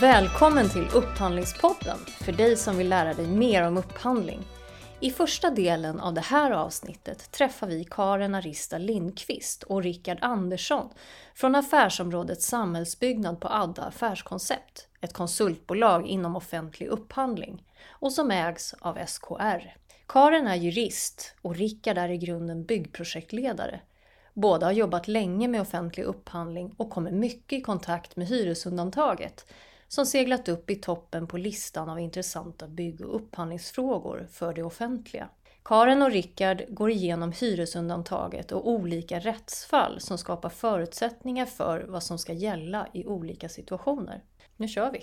Välkommen till Upphandlingspodden för dig som vill lära dig mer om upphandling. I första delen av det här avsnittet träffar vi Karin Arista Lindqvist och Rickard Andersson från affärsområdet Samhällsbyggnad på Adda Affärskoncept, ett konsultbolag inom offentlig upphandling och som ägs av SKR. Karin är jurist och Rickard är i grunden byggprojektledare. Båda har jobbat länge med offentlig upphandling och kommer mycket i kontakt med hyresundantaget som seglat upp i toppen på listan av intressanta bygg och upphandlingsfrågor för det offentliga. Karin och Rickard går igenom hyresundantaget och olika rättsfall som skapar förutsättningar för vad som ska gälla i olika situationer. Nu kör vi!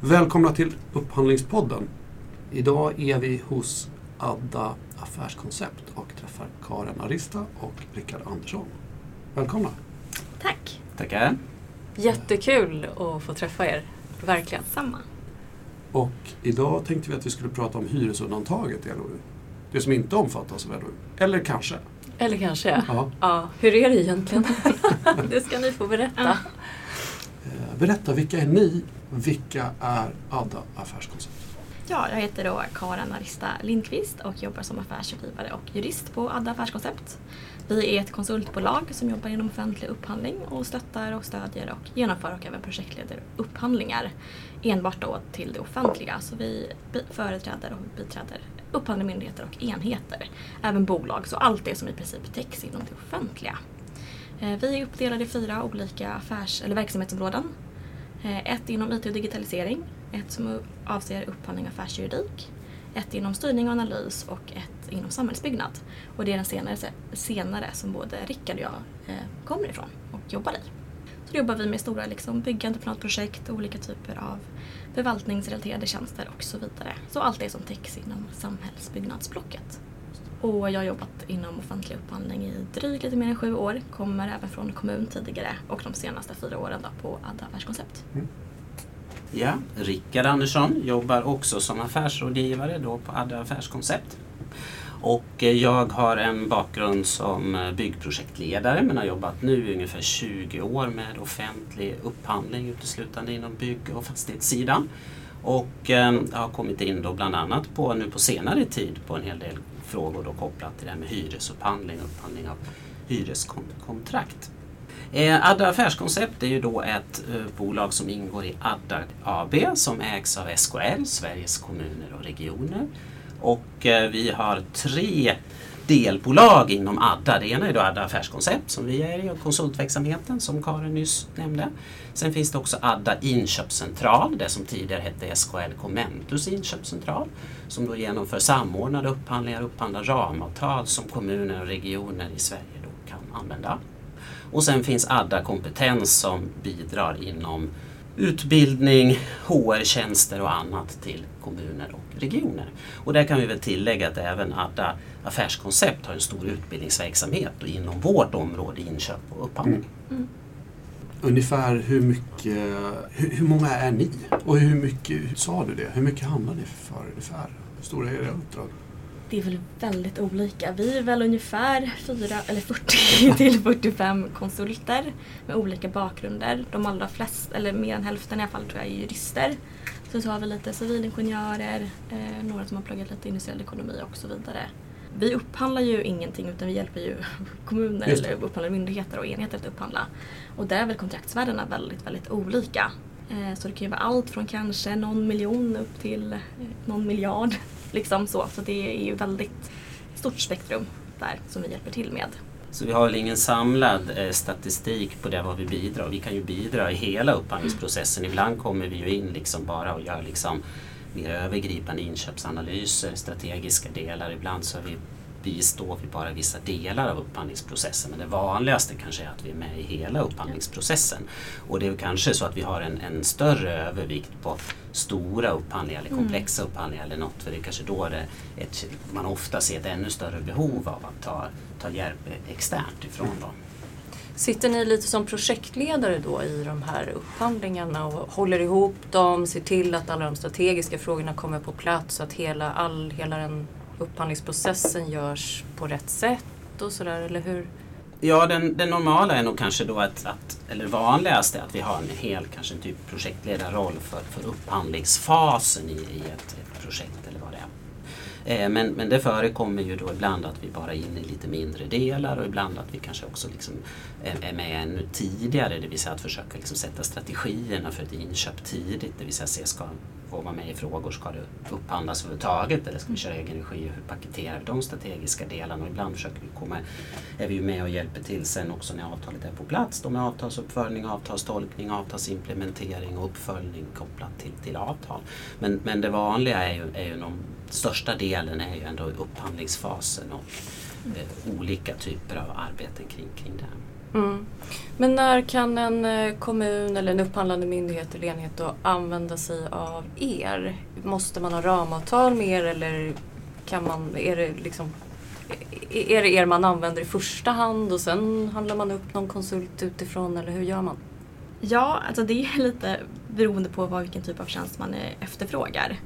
Välkomna till Upphandlingspodden. Idag är vi hos Adda Affärskoncept och träffar Karin Arista och Rickard Andersson. Välkomna! Tack! Tackar! Jättekul att få träffa er. Verkligen. Samma. Och idag tänkte vi att vi skulle prata om hyresundantaget i LOU. Det som inte omfattas av LOU. Eller kanske. Eller kanske. Ja. Ja, hur är det egentligen? det ska ni få berätta. Eh, Berätta, vilka är ni? Vilka är Adda Affärskoncept? Ja, jag heter då Karin Arista Lindqvist och jobbar som affärsrådgivare och jurist på Adda Affärskoncept. Vi är ett konsultbolag som jobbar inom offentlig upphandling och stöttar och stödjer och genomför och även projektleder upphandlingar enbart då till det offentliga. Så vi företräder och biträder upphandlande myndigheter och enheter. Även bolag, så allt det som i princip täcks inom det offentliga. Eh, vi är uppdelade i fyra olika affärs eller verksamhetsområden. Eh, ett inom IT och digitalisering, ett som avser upphandling och affärsjuridik, ett inom styrning och analys och ett inom samhällsbyggnad. Och det är den senare, senare som både Rickard och jag eh, kommer ifrån och jobbar i. Så då jobbar vi med stora liksom, byggentreprenadprojekt och olika typer av förvaltningsrelaterade tjänster och så vidare. Så allt det som täcks inom samhällsbyggnadsblocket. Och jag har jobbat inom offentlig upphandling i drygt lite mer än sju år. Kommer även från kommun tidigare och de senaste fyra åren då på Adda Affärskoncept. Mm. Ja, Rickard Andersson jobbar också som affärsrådgivare då på Adda Affärskoncept. Och eh, jag har en bakgrund som eh, byggprojektledare men har jobbat nu i ungefär 20 år med offentlig upphandling uteslutande inom bygg och fastighetssidan. Och eh, jag har kommit in då bland annat på, nu på senare tid på en hel del frågor då kopplat till det här med hyresupphandling och upphandling av hyreskontrakt. Eh, Adda Affärskoncept är ju då ett eh, bolag som ingår i Adda AB som ägs av SKL, Sveriges kommuner och regioner. Och eh, vi har tre delbolag inom Adda. Det ena är då Adda Affärskoncept som vi är i och konsultverksamheten som Karin nyss nämnde. Sen finns det också Adda Inköpscentral, det som tidigare hette SKL Commentus Inköpscentral som då genomför samordnade upphandlingar och upphandlar ramavtal som kommuner och regioner i Sverige då kan använda. Och sen finns Adda Kompetens som bidrar inom utbildning, HR-tjänster och annat till kommuner och regioner. Och där kan vi väl tillägga att även Adda Affärskoncept har en stor utbildningsverksamhet och inom vårt område inköp och upphandling. Mm. Mm. Ungefär hur mycket, hur, hur många är ni? Och hur mycket, hur sa du det? Hur mycket handlar ni för ungefär? Hur stora är era uppdrag? Det är väl väldigt olika. Vi är väl ungefär 4 eller 40 till 45 konsulter med olika bakgrunder. De allra flesta, eller mer än hälften i alla fall tror jag är jurister. Sen så har vi lite civilingenjörer, eh, några som har pluggat lite industriell ekonomi och så vidare. Vi upphandlar ju ingenting utan vi hjälper ju kommuner eller upphandlande myndigheter och enheter att upphandla. Och där är väl kontraktsvärdena väldigt, väldigt olika. Eh, Så det kan ju vara allt från kanske någon miljon upp till eh, någon miljard. Liksom så. Så det är ju väldigt stort spektrum där som vi hjälper till med. Så vi har väl ingen samlad eh, statistik på det vad vi bidrar. Vi kan ju bidra i hela upphandlingsprocessen. Ibland kommer vi ju in liksom bara och gör liksom mer övergripande inköpsanalyser, strategiska delar. Ibland så är vi vi bara vissa delar av upphandlingsprocessen. Men det vanligaste kanske är att vi är med i hela upphandlingsprocessen. Och det är kanske så att vi har en, en större övervikt på stora upphandlingar eller komplexa upphandlingar eller något. För det är kanske då det ett, man ofta ser ett ännu större behov av att ta, ta hjälp externt ifrån. Då. Sitter ni lite som projektledare då i de här upphandlingarna och håller ihop dem, ser till att alla de strategiska frågorna kommer på plats så att hela, all, hela den upphandlingsprocessen görs på rätt sätt och sådär, eller hur? Ja, den, den, normala är nog kanske då att, att, eller vanligast är att vi har en hel kanske en typ projektledarroll för, för upphandlingsfasen i, i ett, ett projekt eller vad det är. Eh, Eh, men, men det förekommer ju då ibland att vi bara är inne i lite mindre delar och ibland att vi kanske också liksom är, med ännu tidigare, det vill säga att försöka liksom sätta strategierna för ett inköp tidigt, det vill säga se ska får vara med i frågor. Ska det upphandlas överhuvudtaget eller ska vi köra egen regi? Hur paketerar vi de strategiska delarna? Och ibland försöker vi komma, är vi ju med och hjälper till sen också när avtalet är på plats. Då med avtalsuppföljning, avtalstolkning, avtalsimplementering och uppföljning kopplat till, till avtal. Men, men det vanliga är ju, är ju någon största delen är ju ändå upphandlingsfasen och eh, olika typer av arbeten kring, kring det. Mm. Men när kan en eh, kommun eller en upphandlande myndighet eller enhet då använda sig av er? Måste man ha ramavtal med er eller kan man, är det liksom är det er man använder i första hand och sen handlar man upp någon konsult utifrån eller hur gör man? Ja, alltså det är lite beroende på vad, vilken typ av tjänst man efterfrågar.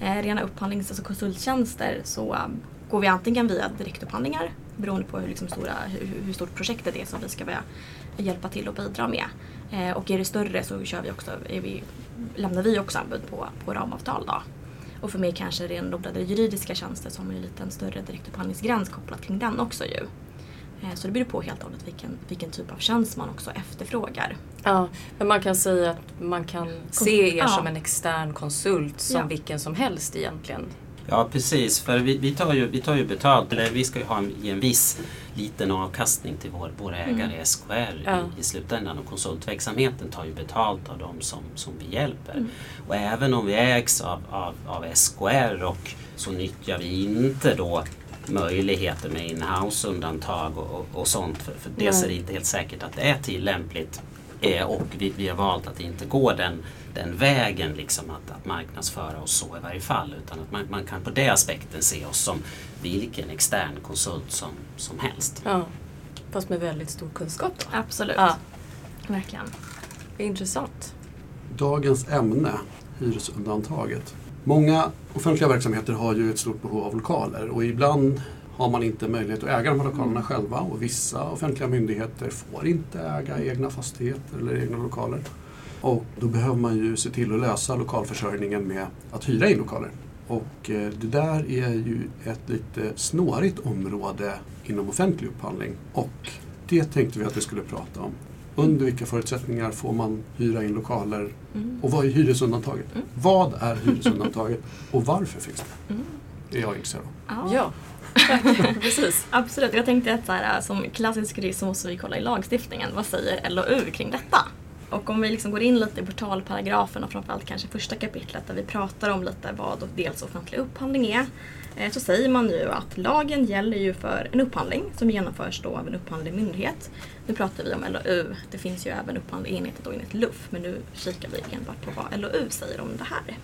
Eh, rena upphandlings alltså konsulttjänster så um, går vi antingen via direktupphandlingar beroende på hur, liksom stora, hur, hur, stort projektet är som vi ska börja hjälpa till och bidra med. Eh, och är det större så kör vi också, vi, lämnar vi också anbud på, på ramavtal. Då. Och för mig kanske renodlade juridiska tjänster som har en lite större direktupphandlingsgräns kopplat kring den också ju. Eh, så det beror på helt och hållet vilken, vilken typ av tjänst man också efterfrågar. Ja, men man kan säga att man kan se er ja. som en extern konsult som ja. vilken som helst egentligen. Ja precis, för vi, vi, tar, ju, vi tar ju betalt, eller vi ska ju ha en, en viss liten avkastning till vår, våra ägare mm. SKR ja. i, i slutändan och konsultverksamheten tar ju betalt av dem som, som vi hjälper. Mm. Och även om vi ägs av, av, av SKR och så nyttjar vi inte då möjligheter med inhouse-undantag och, och, och, sånt. För, för det inte helt säkert att det är tillämpligt eh, och vi, vi har valt att inte gå den den vägen liksom att, att marknadsföra oss så i varje fall. Utan att man, man kan på det aspekten se oss som vilken extern konsult som, som helst. Ja, fast med väldigt stor kunskap då. Absolut. Ja. Verkligen. Intressant. Dagens ämne, hyresundantaget. Många offentliga verksamheter har ju ett stort behov av lokaler och ibland har man inte möjlighet att äga de här lokalerna mm. själva och vissa offentliga myndigheter får inte äga egna fastigheter eller egna lokaler. Och då behöver man ju se till att lösa lokalförsörjningen med att hyra in lokaler. Och eh, det där är ju ett lite snårigt område inom offentlig upphandling. Och det tänkte vi att vi skulle prata om. Under vilka förutsättningar får man hyra in lokaler? Mm. Och vad är hyresundantaget? Mm. Vad är hyresundantaget och varför finns det? Mm. Det är jag intresserad av. Ja. Precis. Absolut. Jag tänkte att så här, som klassisk jurist så måste vi kolla i lagstiftningen. Vad säger LOU kring detta? Och om vi liksom går in lite i portalparagrafen och framförallt kanske första kapitlet där vi pratar om lite vad dels offentlig upphandling är. Eh, så säger man ju att lagen gäller ju för en upphandling som genomförs då av en upphandling myndighet. Nu pratar vi om LOU. Det finns ju även upphandling enheter då enligt LUF men nu kikar vi enbart på vad LOU säger om det här.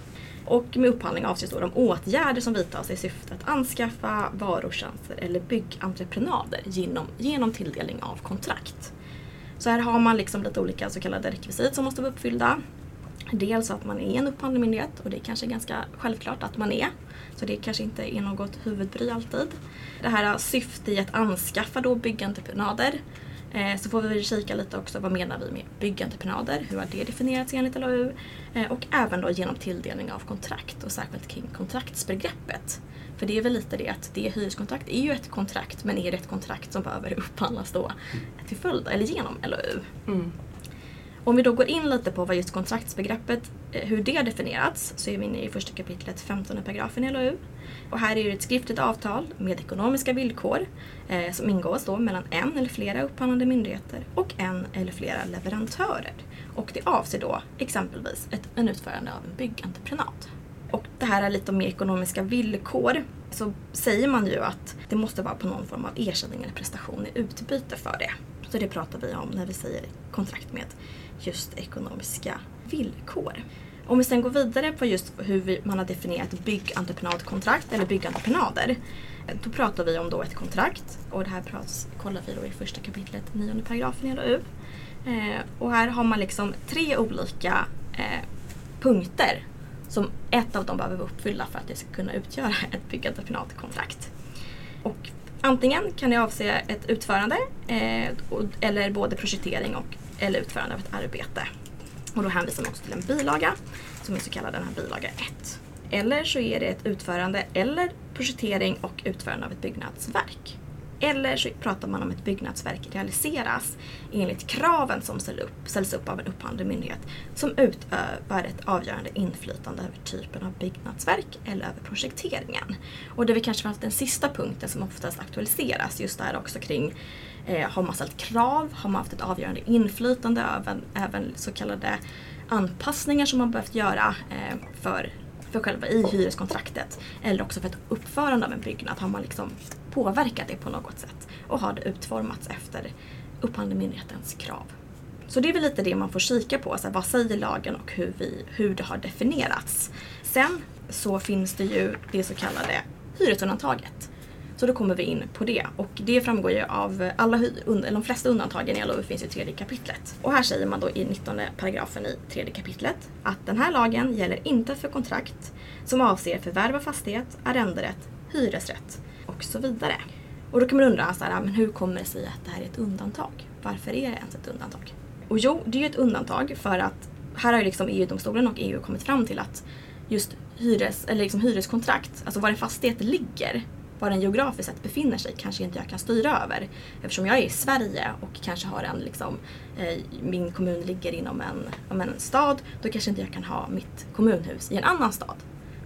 Och med upphandling avses då de åtgärder som vidtas i syfte att anskaffa varor, tjänster eller byggentreprenader genom, genom tilldelning av kontrakt. Så här har man liksom lite olika så kallade rekvisit som måste vara uppfyllda. Dels att man är en upphandlande myndighet och det är kanske ganska självklart att man är. Så det kanske inte är något huvudbry alltid. Det här syftet i att anskaffa då byggentreprenader. Eh, så får vi kika lite också vad menar vi med byggentreprenader? Hur har det definierats enligt LOU? Eh, och även då genom tilldelning av kontrakt och särskilt kring kontraktsbegreppet. För det är väl lite det att det hyreskontrakt är ju ett kontrakt men är det ett kontrakt som behöver upphandlas då till följd eller genom LOU. Mm. Om vi då går in lite på vad just kontraktsbegreppet, eh, hur det definierats, så är vi inne i första kapitlet 15 paragrafen i LOU. Och här är det ett skriftligt avtal med ekonomiska villkor eh, som ingås då mellan en eller flera upphandlande myndigheter och en eller flera leverantörer. Och det avser då exempelvis ett, en utförande av en byggentreprenad och det här är lite om mer ekonomiska villkor så säger man ju att det måste vara på någon form av ersättning eller prestation i utbyte för det. Så det pratar vi om när vi säger kontrakt med just ekonomiska villkor. Om vi sen går vidare på just hur vi, man har definierat byggentreprenadkontrakt eller byggentreprenader. Eh, då pratar vi om då ett kontrakt och det här pratas, kollar vi då i första kapitlet, nionde paragrafen i LOU. Eh, och här har man liksom tre olika eh, punkter som ett av dem behöver vara uppfyllda för att det ska kunna utgöra ett byggentreprenadkontrakt. Och Antingen kan det avse ett utförande eh, eller både projektering och eller utförande av ett arbete. Och då hänvisar man också till en bilaga som är så kallad den här bilaga 1. Eller så är det ett utförande eller projektering och utförande av ett byggnadsverk. Eller så pratar man om ett byggnadsverk realiseras enligt kraven som ställs upp, av en upphandlande myndighet som utövar ett avgörande inflytande över typen av byggnadsverk eller över projekteringen. Och det är väl kanske framförallt den sista punkten som oftast aktualiseras just där också kring eh, har man ställt krav, har man haft ett avgörande inflytande över även så kallade anpassningar som man behövt göra eh, för för själva i hyreskontraktet eller också för ett uppförande av en byggnad har man liksom påverkat det på något sätt och har det utformats efter upphandlingsmyndighetens krav. Så det är väl lite det man får kika på, så här, vad säger lagen och hur, vi, hur det har definierats. Sen så finns det ju det så kallade hyresundantaget. Så då kommer vi in på det och det framgår ju av alla, eller de flesta undantagen i LOU finns i tredje kapitlet. Och här säger man då i 19 paragrafen i tredje kapitlet att den här lagen gäller inte för kontrakt som avser förvärv av fastighet, arrenderätt, hyresrätt och så vidare. Och då kan man undra, så här, men hur kommer det sig att det här är ett undantag? Varför är det ens ett undantag? Och jo, det är ju ett undantag för att här har ju liksom EU-domstolen och EU kommit fram till att just hyres, eller liksom hyreskontrakt, alltså var en fastighet ligger, var den geografiskt sett befinner sig kanske inte jag kan styra över. Eftersom jag är i Sverige och kanske har en, liksom, eh, min kommun ligger inom en, om en stad, då kanske inte jag kan ha mitt kommunhus i en annan stad.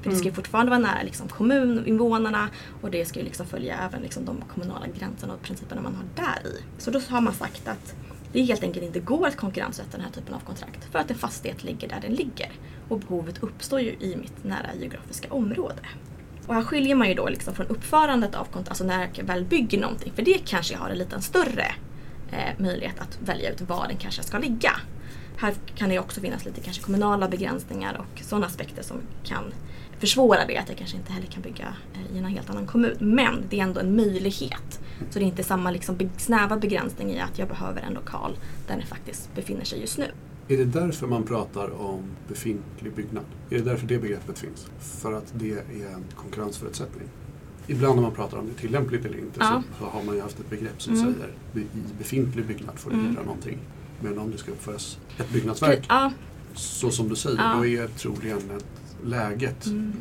För det ska ju mm. fortfarande vara nära liksom, kommuninvånarna och det ska ju liksom följa även liksom, de kommunala gränserna och principerna man har där i. Så då har man sagt att det helt enkelt inte går att konkurrensrätta den här typen av kontrakt för att en fastighet ligger där den ligger. Och behovet uppstår ju i mitt nära geografiska område. Och här skiljer man ju då liksom från uppförandet av kontrakt, alltså när jag väl bygger någonting, för det kanske jag har en lite större eh, möjlighet att välja ut var den kanske ska ligga. Här kan det också finnas lite kanske kommunala begränsningar och sådana aspekter som kan försvåra det att jag kanske inte heller kan bygga eh, i en helt annan kommun. Men det är ändå en möjlighet. Så det är inte samma liksom snäva begränsning i att jag behöver en lokal där den faktiskt befinner sig just nu. Är det därför man pratar om befintlig byggnad? Är det därför det begreppet finns? För att det är en konkurrensförutsättning? Ibland när man pratar om det är tillämpligt eller inte ja. så, så, har man ju haft ett begrepp som mm. säger i befintlig byggnad får du mm. hyra någonting. Men om det ska uppföras ett byggnadsverk, ja. så som du säger, ja. då är troligen ett läget mm.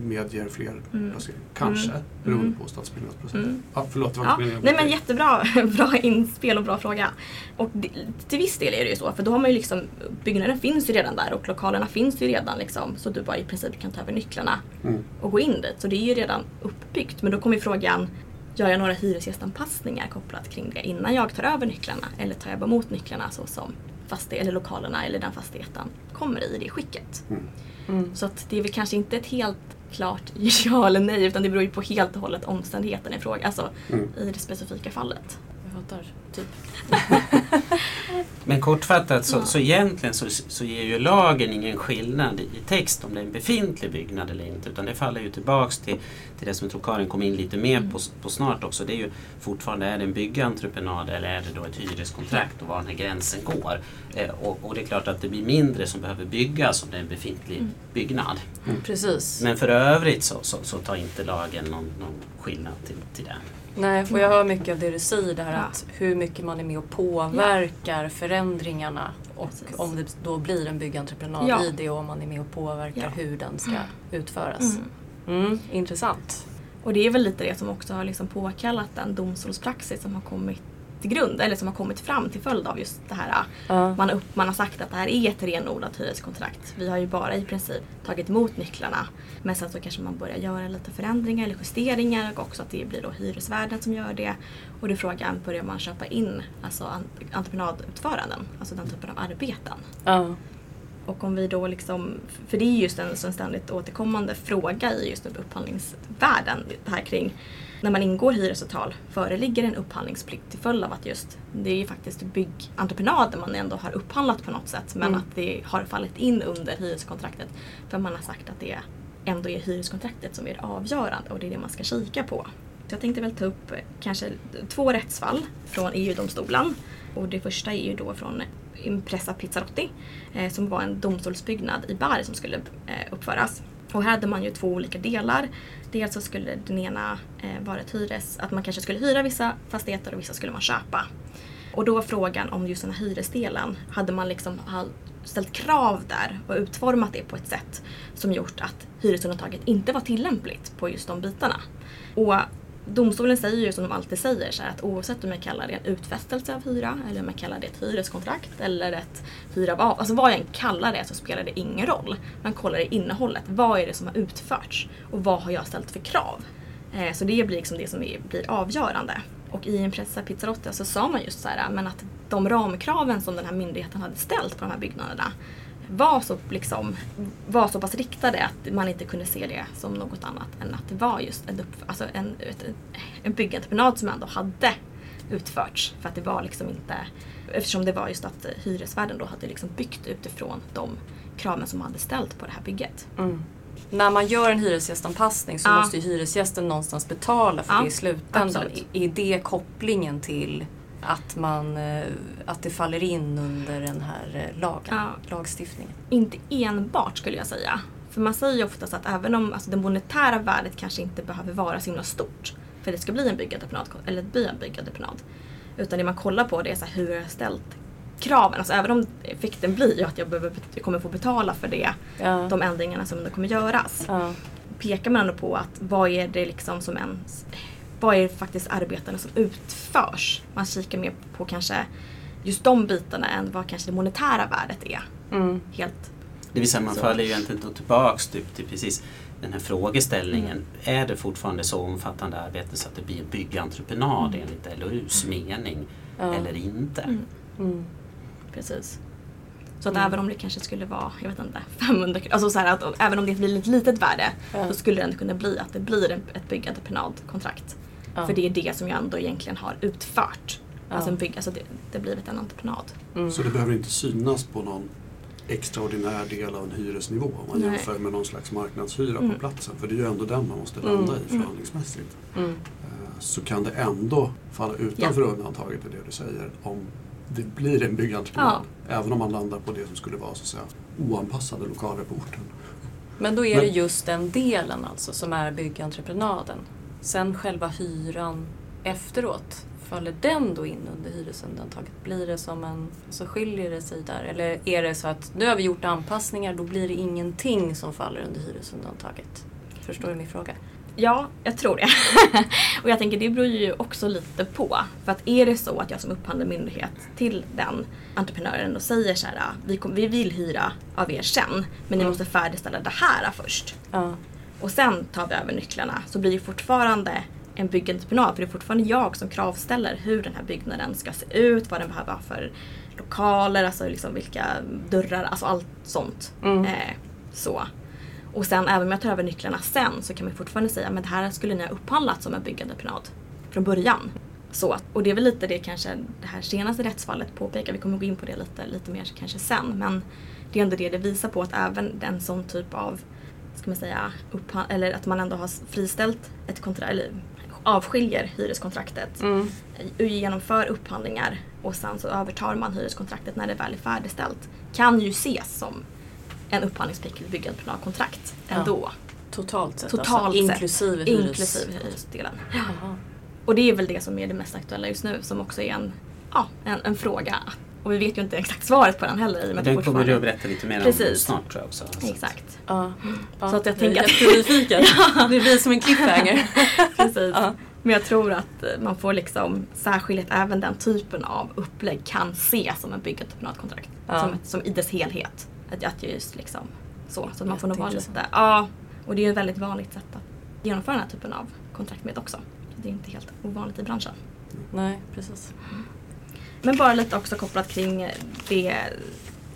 Medger fler mm. placeringar. Kanske, mm. beroende mm. på stadsbyggnadsprocessen. Mm. Ja, förlåt, det var ja. Nej men jättebra bra inspel och bra fråga. Och till viss del är det ju så, för då har man ju liksom, byggnaden finns ju redan där och lokalerna finns ju redan liksom, så du bara i princip kan ta över nycklarna mm. och gå in dit. Så det är ju redan uppbyggt. Men då kommer ju frågan, gör jag några hyresgästanpassningar kopplat kring det innan jag tar över nycklarna? Eller tar jag bara emot nycklarna så som fastighet, eller lokalerna eller den fastigheten kommer i det skicket? Mm. Mm. Så att det är väl kanske inte ett helt klart ja eller nej utan det beror ju på helt och hållet omständigheten i fråga, alltså mm. i det specifika fallet. Jag hatar typ. Men kortfattat så, ja. så egentligen så, så ger ju lagen ingen skillnad i text om det är en befintlig byggnad eller inte utan det faller ju tillbaks till, till det som jag tror Karin kom in lite mer på, på snart också. Det är ju fortfarande, är det en byggentreprenad eller är det då ett hyreskontrakt och var den här gränsen går. Eh, och, och, det är klart att det blir mindre som behöver byggas om det är en befintlig mm. byggnad. Mm. Precis. Men för övrigt så, så, så tar inte lagen någon, någon skillnad till, till det. Nej, och jag hör mycket av det du säger där ja. att hur mycket man är med och påverkar ja. förändringarna och Precis. om det då blir en byggentreprenad ja. i det och om man är med och påverkar hur den ska utföras. Mm. Mm, intressant. Och det är väl lite det som också har liksom påkallat den domstolspraxis som har kommit till grund eller som har kommit fram till följd av just det här. Uh. Man, upp, man har sagt att det här är ett renodlat hyreskontrakt. Vi har ju bara i princip tagit emot nycklarna. Men sen så kanske man börjar göra lite förändringar eller justeringar och också att det blir då hyresvärden som gör det. Och då är frågan, börjar man köpa in alltså entreprenadutföranden, alltså den typen av arbeten? Uh. Och om vi då liksom, för det är just en, en ständigt återkommande fråga i just upphandlingsvärlden, det här kring när man ingår hyresavtal föreligger en upphandlingsplikt till följd av att just det är ju faktiskt byggentreprenader man ändå har upphandlat på något sätt men mm. att det har fallit in under hyreskontraktet för man har sagt att det ändå är hyreskontraktet som är det avgörande och det är det man ska kika på. Så jag tänkte väl ta upp kanske två rättsfall från EU-domstolen. Och det första är ju då från Impressa Pizzarotti eh, som var en domstolsbyggnad i Bari som skulle eh, uppföras. Och här hade man ju två olika delar. Dels så skulle den ena eh, vara ett hyres, att man kanske skulle hyra vissa fastigheter och vissa skulle man köpa. Och då var frågan om just den här hyresdelen, hade man liksom ställt krav där och utformat det på ett sätt som gjort att hyresundantaget inte var tillämpligt på just de bitarna. Och domstolen säger ju som de alltid säger så att oavsett om jag kallar det en utfästelse av hyra eller om jag kallar det ett hyreskontrakt eller ett hyra av av, alltså vad jag än kallar det så spelar det ingen roll. Man kollar i innehållet. Vad är det som har utförts och vad har jag ställt för krav? Eh, så det blir liksom det som blir avgörande. Och i Impressa Pizzarotta så sa man just så här, men att de ramkraven som den här myndigheten hade ställt på de här byggnaderna var så, liksom, var så pass riktade att man inte kunde se det som något annat än att det var just en, upp, alltså en, en byggentreprenad som ändå hade utförts. För att det var liksom inte, eftersom det var just att hyresvärden då hade liksom byggt utifrån de kraven som man hade ställt på det här bygget. Mm. När man gör en hyresgästanpassning så ja. måste ju hyresgästen någonstans betala för ja, det i slutändan. Absolut. Är det kopplingen till att, man, eh, att det faller in under den här eh, lagen, ja. lagstiftningen? Inte enbart skulle jag säga. För man säger ju oftast att även om alltså, det monetära värdet kanske inte behöver vara så himla stort för att det ska bli en byggentreprenad, eller bli en byggentreprenad. Utan det man kollar på det är så här, hur jag har ställt kraven. Alltså även om effekten blir ju att jag, behöver, kommer få betala för det, ja. de ändringarna som kommer göras. Ja. Pekar man ändå på att vad är det liksom som ens vad är det faktiskt arbetena som utförs? Man kikar mer på kanske just de bitarna än vad kanske det monetära värdet är. Mm. Helt. Det vill säga man faller ju egentligen då tillbaks typ till precis den här frågeställningen. Mm. Är det fortfarande så omfattande arbete så att det blir en byggentreprenad mm. enligt LOUs mening ja. eller inte? Mm. mm. Precis. Så att mm. även om det kanske skulle vara, jag vet inte, 500 alltså så här att även om det blir ett litet värde ja. så skulle det ändå kunna bli att det blir ett byggentreprenadkontrakt. Ja. För det är det som jag ändå egentligen har utfört. Ja. Alltså, en bygg, alltså det, det blivit en entreprenad. Mm. Så det behöver inte synas på någon extraordinär del av en hyresnivå om man Nej. jämför med någon slags marknadshyra mm. på platsen. För det är ju ändå den man måste landa mm. i förhandlingsmässigt. Mm. Eh, så kan det ändå falla utanför ja. undantaget i det du säger om det blir en byggentreprenad. Ja. Även om man landar på det som skulle vara så att säga, oanpassade lokaler på orten. Men då är Men, det just den delen alltså som är byggentreprenaden. Sen själva hyran efteråt, faller den då in under hyresundantaget? Blir det som en, så skiljer det sig där? Eller är det så att nu har vi gjort anpassningar, då blir det ingenting som faller under hyresundantaget? Förstår du min fråga? Ja, jag tror det. och jag tänker det beror ju också lite på. För att är det så att jag som upphandlande myndighet till den entreprenören och säger så här, vi, kom, vi vill hyra av er sen, men ni mm. måste färdigställa det här först. Mm. Och sen tar vi över nycklarna så blir det fortfarande en byggentreprenad för det är fortfarande jag som kravställer hur den här byggnaden ska se ut, vad den behöver ha för lokaler, alltså liksom vilka dörrar, alltså allt sånt. Mm. Eh, så. Och sen även om jag tar över nycklarna sen så kan man fortfarande säga men det här skulle ni ha upphandlat som en byggentreprenad från början. Så, och det är väl lite det kanske det här senaste rättsfallet påpekar, vi kommer gå in på det lite, lite mer kanske sen, men det är ändå det det visar på att även en sån typ av, ska man säga, eller att man ändå har friställt ett kontrakt, eller avskiljer hyreskontraktet, mm. genomför upphandlingar och sen så övertar man hyreskontraktet när det väl är färdigställt, kan ju ses som en upphandlingspliktig byggentreprenadkontrakt ändå. Ja. Totalt sett Totalt alltså, sett. Inklusive, hyres... inklusive hyresdelen. Ja. Och det är väl det som är det mest aktuella just nu som också är en, ja, en, en fråga. Och vi vet ju inte exakt svaret på den heller. I den kommer du att berätta lite mer Precis. om snart tror jag också. Exakt. Ja. ja. Så att jag tänker att... Jättenyfiken. ja. Det blir som en cliffhanger. Precis. Ja. Men jag tror att man får liksom särskilt även den typen av upplägg kan ses som en byggentreprenadkontrakt. Ja. Som, som i dess helhet. Att, att just liksom så. Så man får nog vara lite, ja. Och det är ett väldigt vanligt sätt att genomföra den här typen av kontrakt med också. Det är inte helt ovanligt i branschen. Nej, precis. Mm. Men bara lite också kopplat kring det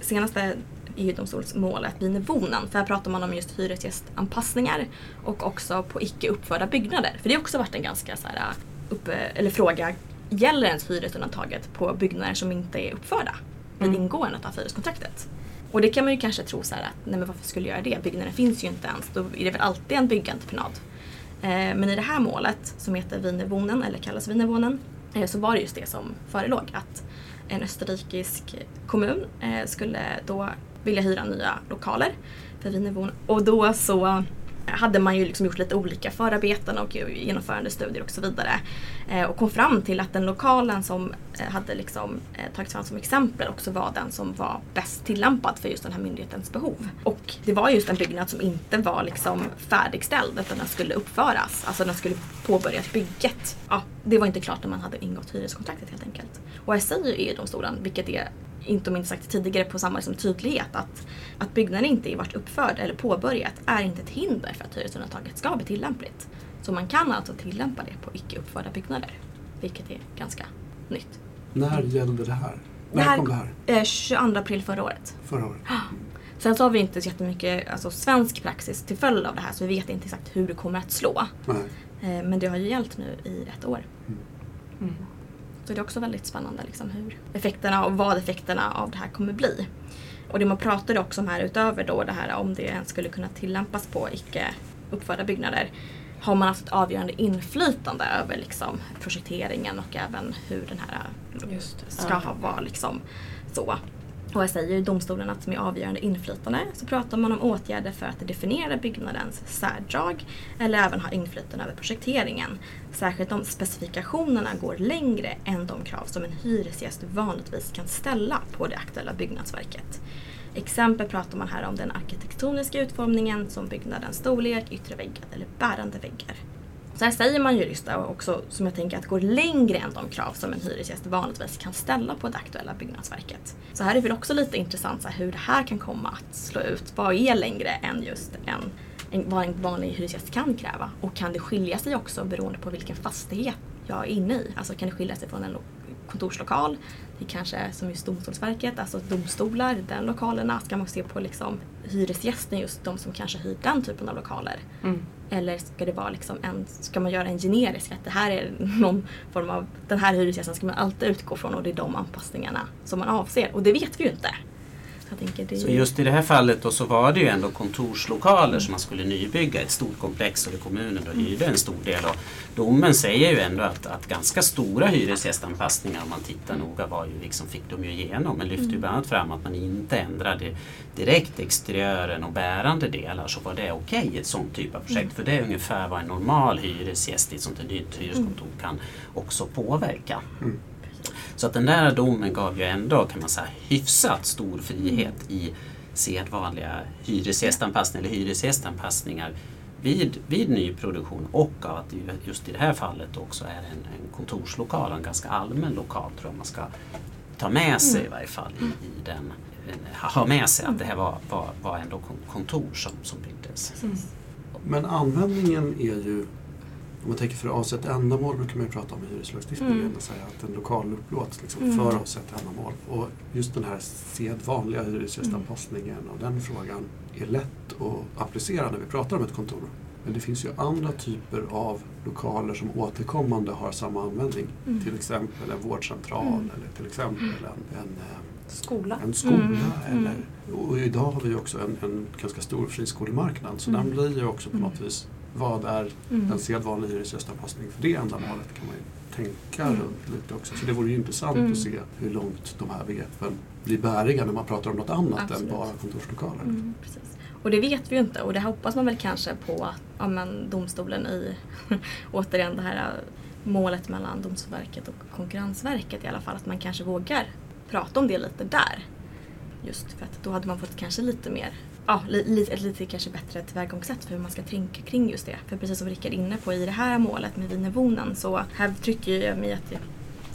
senaste EU-domstolsmålet vid Nevonen. För här pratar man om just hyresgästanpassningar och också på icke uppförda byggnader. För det har också varit en ganska så här, upp, eller fråga, gäller ens hyresundantaget på byggnader som inte är uppförda vid mm. ingåendet av hyreskontraktet? Och det kan man ju kanske tro så att, nej men varför skulle jag göra det? Byggnaden finns ju inte ens. Då är det väl alltid en byggentreprenad. Eh, men i det här målet som heter Wienerwohnen, eller kallas Wienerwohnen, eh, Eh, så var det just det som förelåg. Att en österrikisk kommun eh, skulle då vilja hyra nya lokaler för Vinevon. Och då så hade man ju liksom gjort lite olika förarbeten och genomförandestudier och så vidare. Eh, och kom fram till att den lokalen som eh, hade liksom, eh, tagits fram som exempel också var den som var bäst tillämpad för just den här myndighetens behov. Och det var just en byggnad som inte var liksom färdigställd utan den skulle uppföras. Alltså den skulle påbörjas bygget. Ja, det var inte klart när man hade ingått hyreskontraktet helt enkelt. Och här säger ju EU-domstolen, vilket är inte minst sagt tidigare på samma liksom, tydlighet att, att byggnaden inte varit uppförd eller påbörjat är inte ett hinder för att hyresundantaget ska bli tillämpligt. Så man kan alltså tillämpa det på icke uppförda byggnader. Vilket är ganska nytt. När gällde det här? När det här, kom det här? Eh, 22 april förra året. Förra året? Sen så har vi inte så jättemycket alltså, svensk praxis till följd av det här så vi vet inte exakt hur det kommer att slå. Nej. Eh, men det har ju gällt nu i ett år. Mm. Så det är också väldigt spännande liksom, hur effekterna och vad effekterna av det här kommer bli. Och det man pratade också om här utöver då det här om det ens skulle kunna tillämpas på icke uppförda byggnader har man haft ett avgörande inflytande över liksom, projekteringen och även hur den här ska Ja. vara liksom, så. Och säger domstolen att med avgörande inflytande så pratar man om åtgärder för att definiera byggnadens särdrag eller även ha inflytande över projekteringen. Särskilt om specifikationerna går längre än de krav som en hyresgäst vanligtvis kan ställa på det aktuella byggnadsverket. Exempel pratar man här om den arkitektoniska utformningen som byggnadens storlek, yttre väggar eller bärande väggar. Så här säger man ju just det, också som jag tänker att går längre än de krav som en hyresgäst vanligtvis kan ställa på det aktuella byggnadsverket. Så här är väl också lite intressant så här, hur det här kan komma att slå ut. Vad är längre än just en, en, vad en vanlig hyresgäst kan kräva? Och kan det skilja sig också beroende på vilken fastighet jag är inne i? Alltså kan det skilja sig från en kontorslokal till kanske som just Domstolsverket, alltså domstolar, den lokalerna. Ska man se på liksom hyresgästen, just de som kanske hyr den typen av lokaler? Mm. Eller ska det vara liksom en, ska man göra en generisk, att det här är någon form av, den här hyresgästen ska man alltid utgå från och det är de anpassningarna som man avser. Och det vet vi ju inte. Tänker Så ju- just i det här fallet då så var det ju ändå kontorslokaler som man skulle nybygga, ett stort komplex och det kommunen då hyrde en stor del. Och domen säger ju ändå att, att ganska stora hyresgästanpassningar om man tittar noga var ju liksom, fick de ju igenom. Men lyfte ju bland annat fram att man inte ändrade direkt exteriören och bärande delar så var det okej i ett sånt typ av projekt. För det är ungefär vad en normal hyresgäst i ett sånt här nytt hyreskontor kan också påverka. Så att den där domen gav ju ändå, kan man säga, hyfsat stor frihet i sedvanliga hyresgästanpassningar eller hyresgästanpassningar vid, vid nyproduktion. Och att det ju just i det här fallet också är en, en kontorslokal, en ganska allmän lokal tror jag man ska ta med sig i varje fall i, i den ha med sig att det här var, var, var ändå kon- kontor som, som byggdes. Men användningen är ju, om man tänker för avsett ändamål brukar man ju prata om i hyreslagstiftningen Mm. och säga att en lokal upplåts liksom Mm. för avsett ändamål. Och just den här sedvanliga hyresgästanpassningen och den frågan är lätt att applicera när vi pratar om ett kontor. Men det finns ju andra typer av lokaler som återkommande har samma användning. Mm. Till exempel en vårdcentral Mm. eller till exempel en, en eh, Skola. en skola. Mm, mm. Eller, och idag har vi också en, en ganska stor friskolemarknad så Mm. den blir ju också på Mm. något vis vad är Mm. en sedvanlig hyresgästanpassning för det ändamålet kan man ju tänka Mm. runt lite också. Så det vore ju intressant Mm. att se hur långt de här begreppen blir bäriga när man pratar om något annat Absolut. än bara kontorslokaler. Mm, precis. Och det vet vi ju inte och det hoppas man väl kanske på att ja, men domstolen i, återigen det här äh, målet mellan Domstolsverket och Konkurrensverket i alla fall, att man kanske vågar prata om det lite där. Just för att då hade man fått kanske lite mer, ja, li, ett lite kanske bättre tillvägagångssätt för hur man ska tänka kring just det. För precis som Rickard är inne på i det här målet med Wienerwohnen så här trycker jag mig att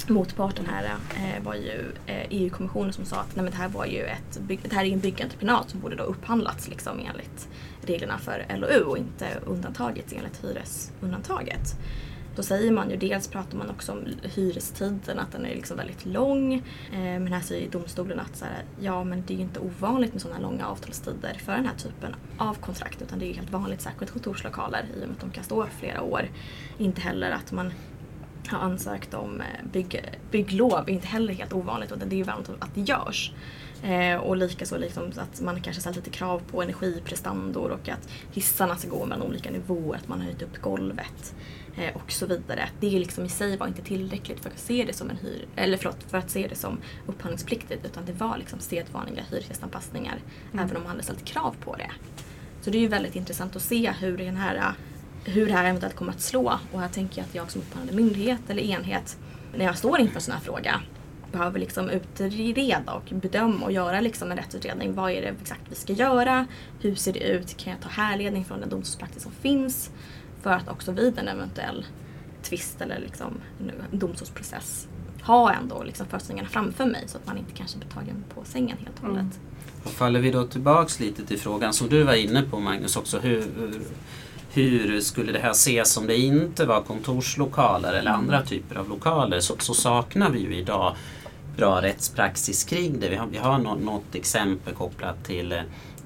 motparten här eh, var ju eh, EU-kommissionen som sa att nej, men det här var ju ett det här är en byggentreprenad som borde då upphandlats liksom enligt reglerna för LOU och inte undantagits enligt hyresundantaget. Då säger man ju, dels pratar man också om hyrestiden, att den är liksom väldigt lång. Eh, men här säger domstolen att så här, ja men det är ju inte ovanligt med sådana här långa avtalstider för den här typen av kontrakt utan det är ju helt vanligt, särskilt kontorslokaler i och med att de kan stå flera år. Inte heller att man har ansökt om eh, bygg, bygglov är inte heller helt ovanligt utan det är ju vanligt att det görs. Eh, och likaså liksom att man kanske ställt lite krav på energiprestandor och att hissarna ska gå mellan olika nivåer, att man har höjt upp golvet och så vidare. Det liksom i sig var inte tillräckligt för att se det som en hyr, eller förlåt, för att se det som upphandlingspliktigt utan det var liksom sedvanliga hyresgästanpassningar Mm. även om man hade ställt krav på det. Så det är ju väldigt intressant att se hur, den här, hur det här eventuellt kommer att slå och här tänker jag att jag som upphandlande myndighet eller enhet när jag står inför en sån här fråga behöver liksom utreda och bedöma och göra liksom en rättsutredning. Vad är det exakt vi ska göra? Hur ser det ut? Kan jag ta härledning från den domstolspraxis som finns? För att också vid en eventuell tvist eller liksom en domstolsprocess ha ändå liksom förutsättningarna framför mig så att man inte kanske blir tagen på sängen helt och hållet. Och faller vi då tillbaks lite till frågan som du var inne på Magnus också. Hur, hur, skulle det här ses om det inte var kontorslokaler eller andra typer av lokaler så, så saknar vi ju idag bra rättspraxis kring det. Vi har, vi har nå, något exempel kopplat till, eh,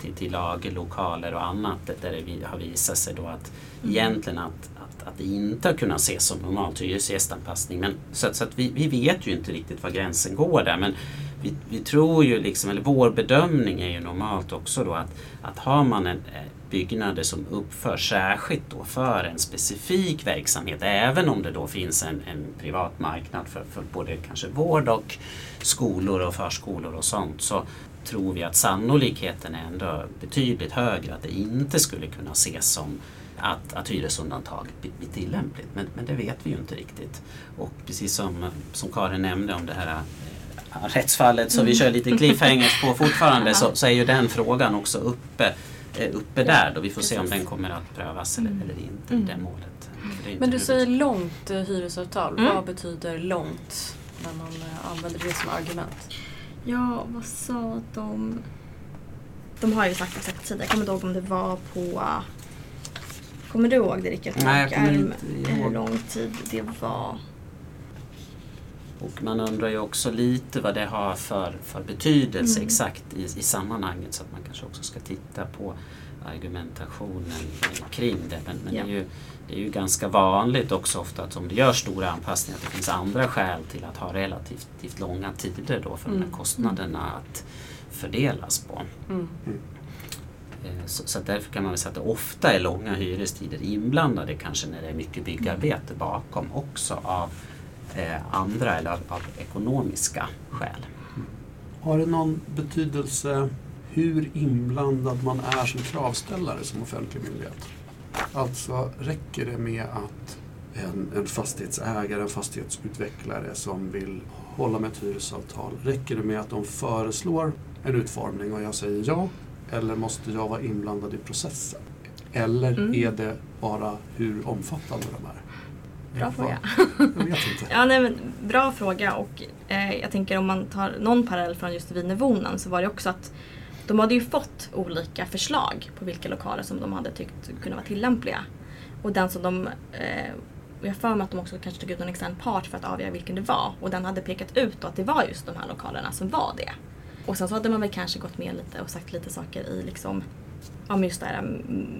till, till lagerlokaler och annat där det har visat sig då att egentligen att, att, att det inte har kunnat ses som normalt hyresgästanpassning. Men, så att, så att vi, vi vet ju inte riktigt var gränsen går där. Men vi, vi tror ju liksom, eller vår bedömning är ju normalt också då att, att har man en eh, byggnader som uppförs särskilt då för en specifik verksamhet, även om det då finns en, en privat marknad för, för både kanske vård och skolor och förskolor och sånt, så tror vi att sannolikheten är ändå betydligt högre att det inte skulle kunna ses som att, att hyresundantaget blir, tillämpligt. Men, men det vet vi ju inte riktigt. Och precis som, som Karin nämnde om det här eh, rättsfallet så vi kör lite cliffhangers på fortfarande så, så är ju den frågan också uppe, eh, uppe där då vi får se om precis. den kommer att prövas eller, eller inte i det målet. Det Men du säger långt eh, hyresavtal. Mm. Vad betyder långt när man använder det som argument? Ja, vad sa de? De har ju sagt exakt tid. Jag kommer inte ihåg om det var på... Kommer du ihåg det Rickard? Nej, jag kommer inte ihåg. Hur lång tid det var? Och man undrar ju också lite vad det har för, för betydelse Mm. exakt i, i sammanhanget så att man kanske också ska titta på argumentationen kring det. Men, men Ja. det, är ju, det är ju ganska vanligt också ofta att om det görs stora anpassningar att det finns andra skäl till att ha relativt relativt långa tider då för de Mm. här kostnaderna att fördelas på. Mm. Eh, Så, så därför kan man väl säga att det ofta är långa hyrestider inblandade kanske när det är mycket byggarbete bakom också av eh, andra eller av, av ekonomiska skäl. Har det någon betydelse hur inblandad man är som kravställare som offentlig myndighet? Alltså räcker det med att en, en fastighetsägare, en fastighetsutvecklare som vill hålla med ett hyresavtal, räcker det med att de föreslår en utformning och jag säger ja? Eller måste jag vara inblandad i processen? Eller Mm. är det bara hur omfattande de är? Bra fråga. Ja, nej, men, bra fråga och eh, jag tänker om man tar någon parallell från just Wienerwohnen så var det också att de hade ju fått olika förslag på vilka lokaler som de hade tyckt kunde vara tillämpliga. Och den som de, eh, jag har för mig att de också kanske tog ut en extern part för att avgöra vilken det var och den hade pekat ut då att det var just de här lokalerna som var det. Och sen så hade man väl kanske gått med lite och sagt lite saker i liksom ja, men just det här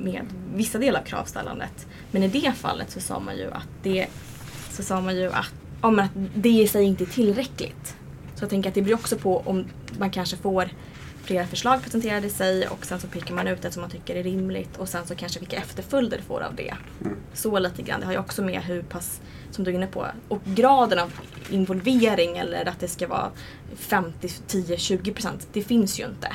med vissa delar av kravställandet. Men i det fallet så sa man ju att det, så sa man ju att, ja, men att det i sig inte är tillräckligt. Så jag tänker att det beror också på om man kanske får flera förslag presenterade sig och sen så pickar man ut ett som man tycker är rimligt och sen så kanske vilka efterföljder det får av det. Så lite grann. Det har ju också med hur pass, som du är inne på, och graden av involvering eller att det ska vara 50, 10, 20 procent. Det finns ju inte.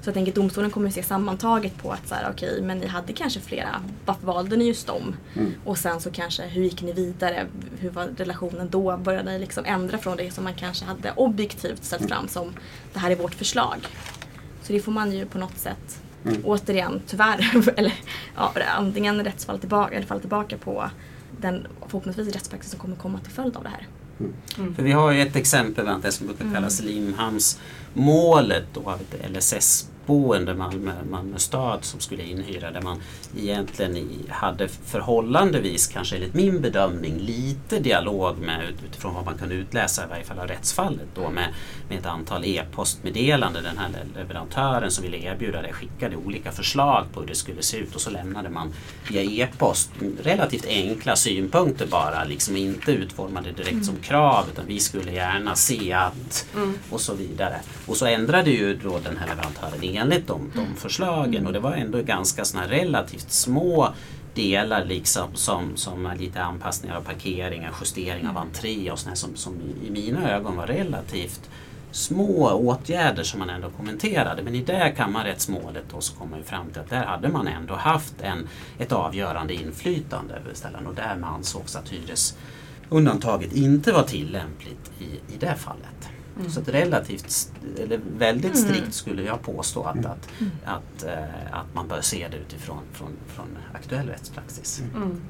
Så jag tänker att domstolen kommer att se sammantaget på att så här, okej, men ni hade kanske flera, varför valde ni just dem? Och sen så kanske, hur gick ni vidare? Hur var relationen då? Började ni liksom ändra från det som man kanske hade objektivt ställt fram som det här är vårt förslag? Så det får man ju på något sätt, återigen tyvärr, eller ja, antingen rättsfall tillbaka, eller fall tillbaka på den förhoppningsvis rättspraxis som kommer komma till följd av det här. För vi har ju ett exempel, det som brukar kallas Limhamnsmålet då av ett LSS gruppboende Malmö, Malmö stad som skulle inhyra där man egentligen hade förhållandevis, kanske enligt min bedömning, lite dialog med utifrån vad man kunde utläsa i varje fall av rättsfallet då med, med ett antal e-postmeddelanden. Den här leverantören som ville erbjuda det skickade olika förslag på hur det skulle se ut och så lämnade man via e-post relativt enkla synpunkter bara, liksom inte utformade direkt mm. som krav utan vi skulle gärna se att mm. och så vidare. Och så ändrade ju då den här leverantören enligt de, de förslagen och det var ändå ganska såna relativt små delar liksom som, som lite anpassningar av parkeringar, justering av entré och sådär som, som i mina ögon var relativt små åtgärder som man ändå kommenterade. Men i det kammarrättsmålet då så kom man ju fram till att där hade man ändå haft en, ett avgörande inflytande över beställaren och därmed ansågs att hyresundantaget inte var tillämpligt i, i det fallet. Mm. Så att relativt, eller väldigt mm. strikt skulle jag påstå att, mm. att, att, äh, att man bör se det utifrån från, från aktuell rättspraxis. Mm.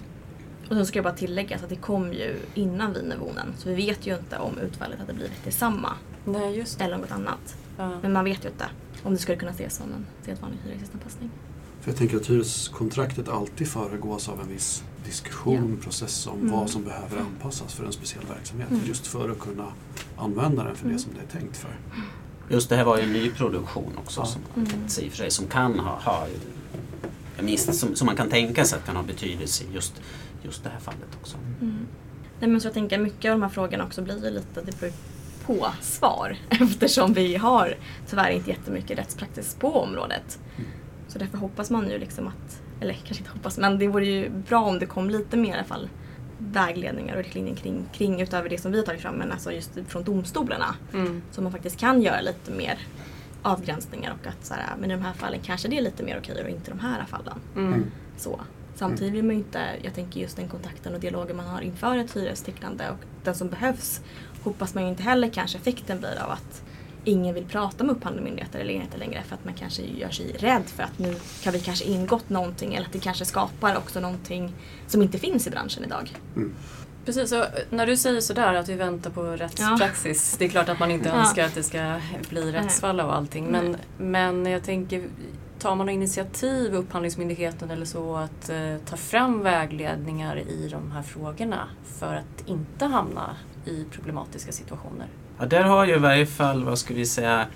Och sen ska jag bara tillägga att det kom ju innan Wienerwohnen så vi vet ju inte om utfallet hade blivit detsamma. Nej, just det. Eller något annat. Ja. Men man vet ju inte om det skulle kunna ses som en sedvanlig hyresgästanpassning. För jag tänker att hyreskontraktet alltid föregås av en viss diskussion, ja. process om mm. vad som behöver anpassas för en speciell verksamhet. Mm. Just för att kunna använda den för det mm. som det är tänkt för. Just det här var ju en ny produktion också ja. som, mm. i för sig, som kan ha, ha minst, som, som man kan tänka sig att kan ha betydelse i just, just det här fallet också. Mm. Nej, men så jag tänker mycket av de här frågorna också blir ju lite det beror på svar eftersom vi har tyvärr inte jättemycket rättspraxis på området. Mm. Så därför hoppas man ju liksom att, eller kanske inte hoppas, men det vore ju bra om det kom lite mer i alla fall vägledningar och riktlinjer kring, kring utöver det som vi har tagit fram men alltså just från domstolarna. Mm. Så man faktiskt kan göra lite mer avgränsningar och att så här, men i de här fallen kanske det är lite mer okej och inte de här fallen. Mm. mm. Så. Samtidigt vill man ju inte, jag tänker just den kontakten och dialogen man har inför ett hyrestecknande och den som behövs hoppas man ju inte heller kanske effekten blir av att ingen vill prata med upphandlande myndigheter eller enheter längre för att man kanske gör sig rädd för att nu kan vi kanske ingått någonting eller att det kanske skapar också någonting som inte finns i branschen idag. Mm. Precis, och när du säger sådär att vi väntar på rättspraxis. Ja. Det är klart att man inte ja. önskar att det ska bli rättsfall av allting. Men, men jag tänker, tar man initiativ, Upphandlingsmyndigheten eller så, att eh, ta fram vägledningar i de här frågorna för att inte hamna i problematiska situationer? Ja, där har ju i varje fall, vad ska vi säga,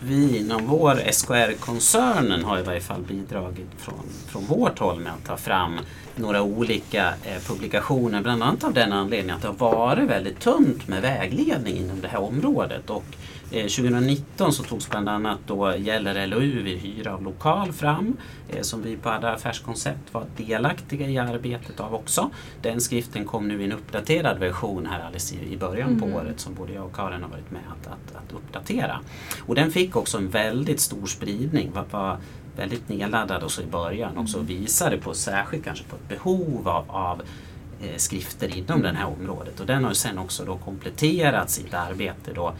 vi inom vår SKR-koncernen har i varje fall bidragit från, från vårt håll med att ta fram några olika eh, publikationer, bland annat av den anledningen att det har varit väldigt tunt med vägledning inom det här området. Och 2019 eh, så togs bland annat då gäller LOU vid hyra av lokal fram eh, som vi på Adda affärskoncept var delaktiga i arbetet av också. Den skriften kom nu i en uppdaterad version här alldeles i början på mm. året som både jag och Karin har varit med att, att, att uppdatera. Och den fick också en väldigt stor spridning. Var, var väldigt nedladdad och så i början också mm. visade på särskilt kanske på ett behov av, av eh, skrifter inom det här området och den har sen också då kompletterat sitt arbete då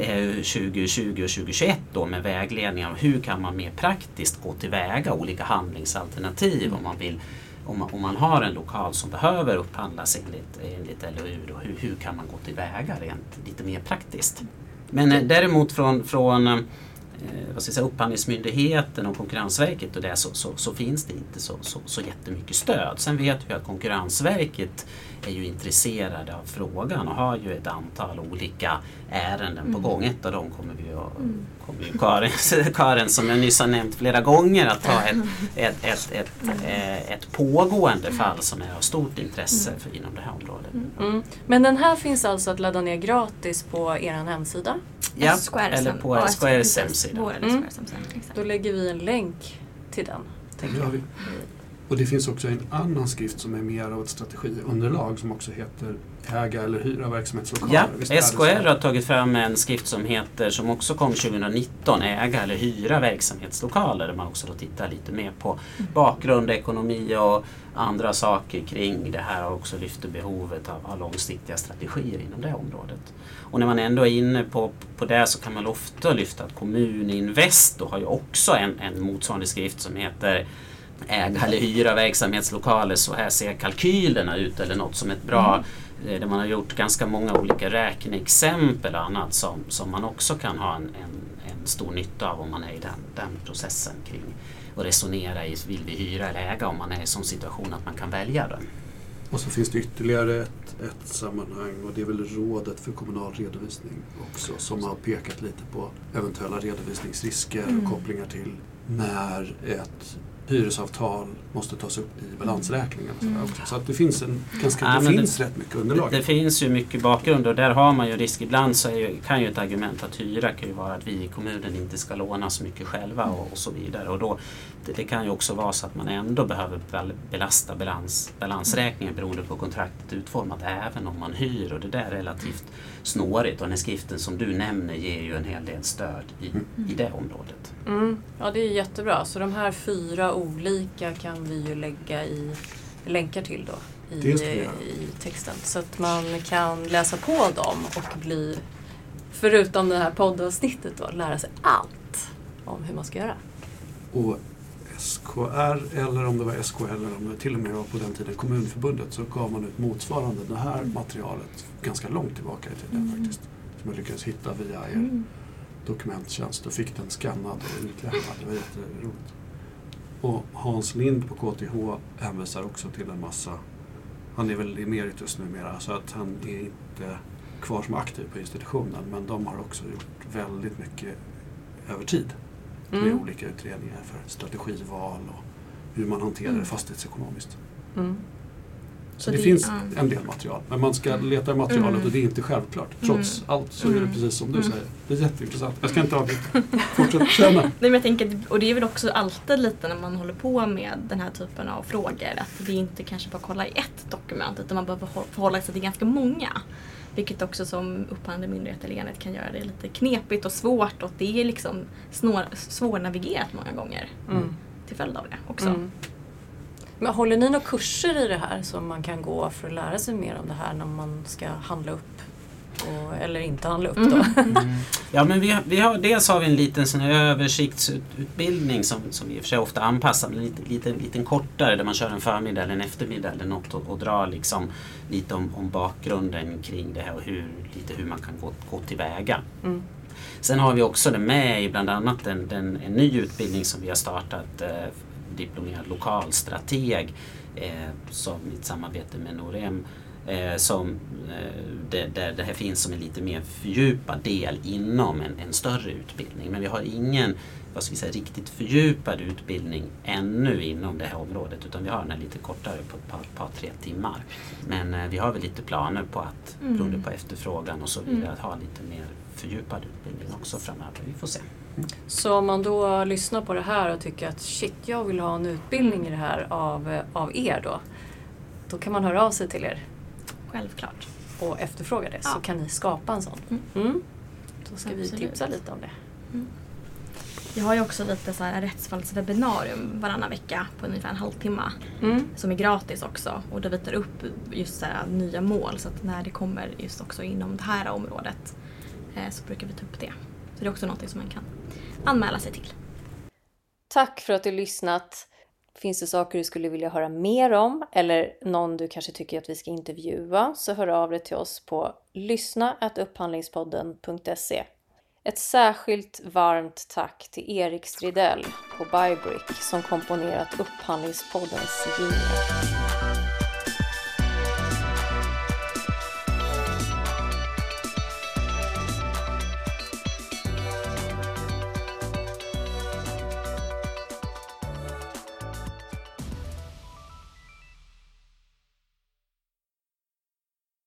Eh, 2020 och 2021 då med vägledning av hur kan man mer praktiskt gå tillväga olika handlingsalternativ om man vill om man, om man har en lokal som behöver upphandlas enligt, enligt LOU, då, hur, hur kan man gå tillväga rent lite mer praktiskt? Men eh, däremot från, från eh, vad ska jag säga, Upphandlingsmyndigheten och Konkurrensverket och det så, så, så finns det inte så, så, så jättemycket stöd. Sen vet vi att Konkurrensverket är ju intresserade av frågan och har ju ett antal olika ärenden mm. på gång. Ett av dem kommer vi att, mm. kommer ju Karin, Karin, som jag nyss har nämnt flera gånger, att ta ett, ett, ett, ett, mm. ett pågående fall som är av stort intresse mm. för, inom det här området. Mm. Men den här finns alltså att ladda ner gratis på er hemsida? Ja, eller på SKRs hemsida. Mm. Då lägger vi en länk till den. Tänker jag. Och det finns också en annan skrift som är mer av ett strategiunderlag som också heter Äga eller hyra verksamhetslokaler. Ja, SKR har tagit fram en skrift som heter, som också kom 2019, Äga eller hyra verksamhetslokaler där man också då tittar lite mer på bakgrund, ekonomi och andra saker kring det här och också lyfter behovet av, av långsiktiga strategier inom det området. Och när man ändå är inne på, på det så kan man ofta lyfta att Kommuninvest då har ju också en, en motsvarande skrift som heter äga eller hyra verksamhetslokaler så här ser kalkylerna ut eller något som ett bra, eh, där man har gjort ganska många olika räkneexempel och annat som, som man också kan ha en, en, en stor nytta av om man är i den, den processen kring och resonera i vill vi hyra eller äga om man är i en sån situation att man kan välja det. Och så finns det ytterligare ett, ett sammanhang och det är väl Rådet för kommunal redovisning också som har pekat lite på eventuella redovisningsrisker Mm. och kopplingar till när ett hyresavtal måste tas upp i balansräkningen. Mm. Så att det finns, en, ganska, Ja, det finns rätt mycket underlag. Det, det finns ju mycket bakgrund och där har man ju risk. Ibland så är ju, kan ju ett argument att hyra kan ju vara att vi i kommunen inte ska låna så mycket själva och, och så vidare. Och då, det, kan ju också vara så att man ändå behöver bel- belasta balans, balansräkningen beroende på hur kontraktet är utformat även om man hyr och det där är relativt snårigt och den här skriften som du nämner ger ju en hel del stöd i, i det området. Mm. Ja, det är jättebra. Så de här fyra olika kan vi ju lägga i länkar till då i, i texten. Så att man kan läsa på dem och bli, förutom det här poddavsnittet då, lära sig allt om hur man ska göra. Och SKR, eller om det var SKL eller om det till och med var på den tiden Kommunförbundet, så gav man ut motsvarande det här materialet ganska långt tillbaka i tiden Mm. faktiskt. Som jag lyckades hitta via er Mm. dokumenttjänst och fick den skannad och utlämnad. Det var jätteroligt. Och Hans Lind på KTH hänvisar också till en massa, han är väl emeritus numera, så att han är inte kvar som aktiv på institutionen, men de har också gjort väldigt mycket över tid med Mm. olika utredningar för strategival och hur man hanterar det Mm. fastighetsekonomiskt. Mm. Så, Så det, det- finns ja. en del material, men man ska leta i materialet Mm. och det är inte självklart. Trots Mm. allt så är det Mm. precis som du säger. Det är jätteintressant. Jag ska inte avbryta. Fortsätt känna. Nej, men jag tänker, och det är väl också alltid lite när man håller på med den här typen av frågor att det är inte kanske bara kolla i ett dokument utan man behöver hå- förhålla sig till ganska många. Vilket också som upphandlande myndighet eller enhet kan göra det lite knepigt och svårt och det är liksom snår, svårnavigerat många gånger Mm. till följd av det också. Mm. Men håller ni några kurser i det här som man kan gå för att lära sig mer om det här när man ska handla upp? Och, eller inte handla upp då? Mm. Ja, men vi, har- vi har, dels har vi en liten sån översiktsutbildning som, som i och för sig ofta anpassar, men lite, lite, liten kortare där man kör en förmiddag eller en eftermiddag eller något och, och drar liksom lite om, om bakgrunden kring det här och hur, lite hur man kan gå, gå tillväga. Mm. Sen har vi också det med i bland annat en, en, en ny utbildning som vi har startat, eh, diplomerad lokalstrateg, eh, som i ett samarbete med Norem. Eh, som, eh, det, där det här finns som en lite mer fördjupad del inom en, en större utbildning. Men vi har ingen vad ska vi säga, riktigt fördjupad utbildning ännu inom det här området utan vi har den här lite kortare på ett par, par tre timmar. Men eh, vi har väl lite planer på att, Mm. beroende på efterfrågan och så vidare, Mm. att ha lite mer fördjupad utbildning också framöver. Vi får se. Så om man då lyssnar på det här och tycker att shit, jag vill ha en utbildning i det här av, av er då. Då kan man höra av sig till er Självklart. och efterfråga det så kan ni skapa en sån. Mm. Mm. Då ska vi Absolut. tipsa lite om det. Jag har ju också lite så här rättsfallswebbinarium varannan vecka på ungefär en halvtimme. Mm. Som är gratis också och där vi tar upp just så här nya mål så att när det kommer just också inom det här området eh, så brukar vi ta upp det. Så det är också någonting som man kan anmäla sig till. Tack för att du lyssnat. Finns det saker du skulle vilja höra mer om eller någon du kanske tycker att vi ska intervjua så hör av dig till oss på lyssna.upphandlingspodden.se. Ett särskilt varmt tack till Erik Stridell på Bybrick som komponerat Upphandlingspoddens jingel.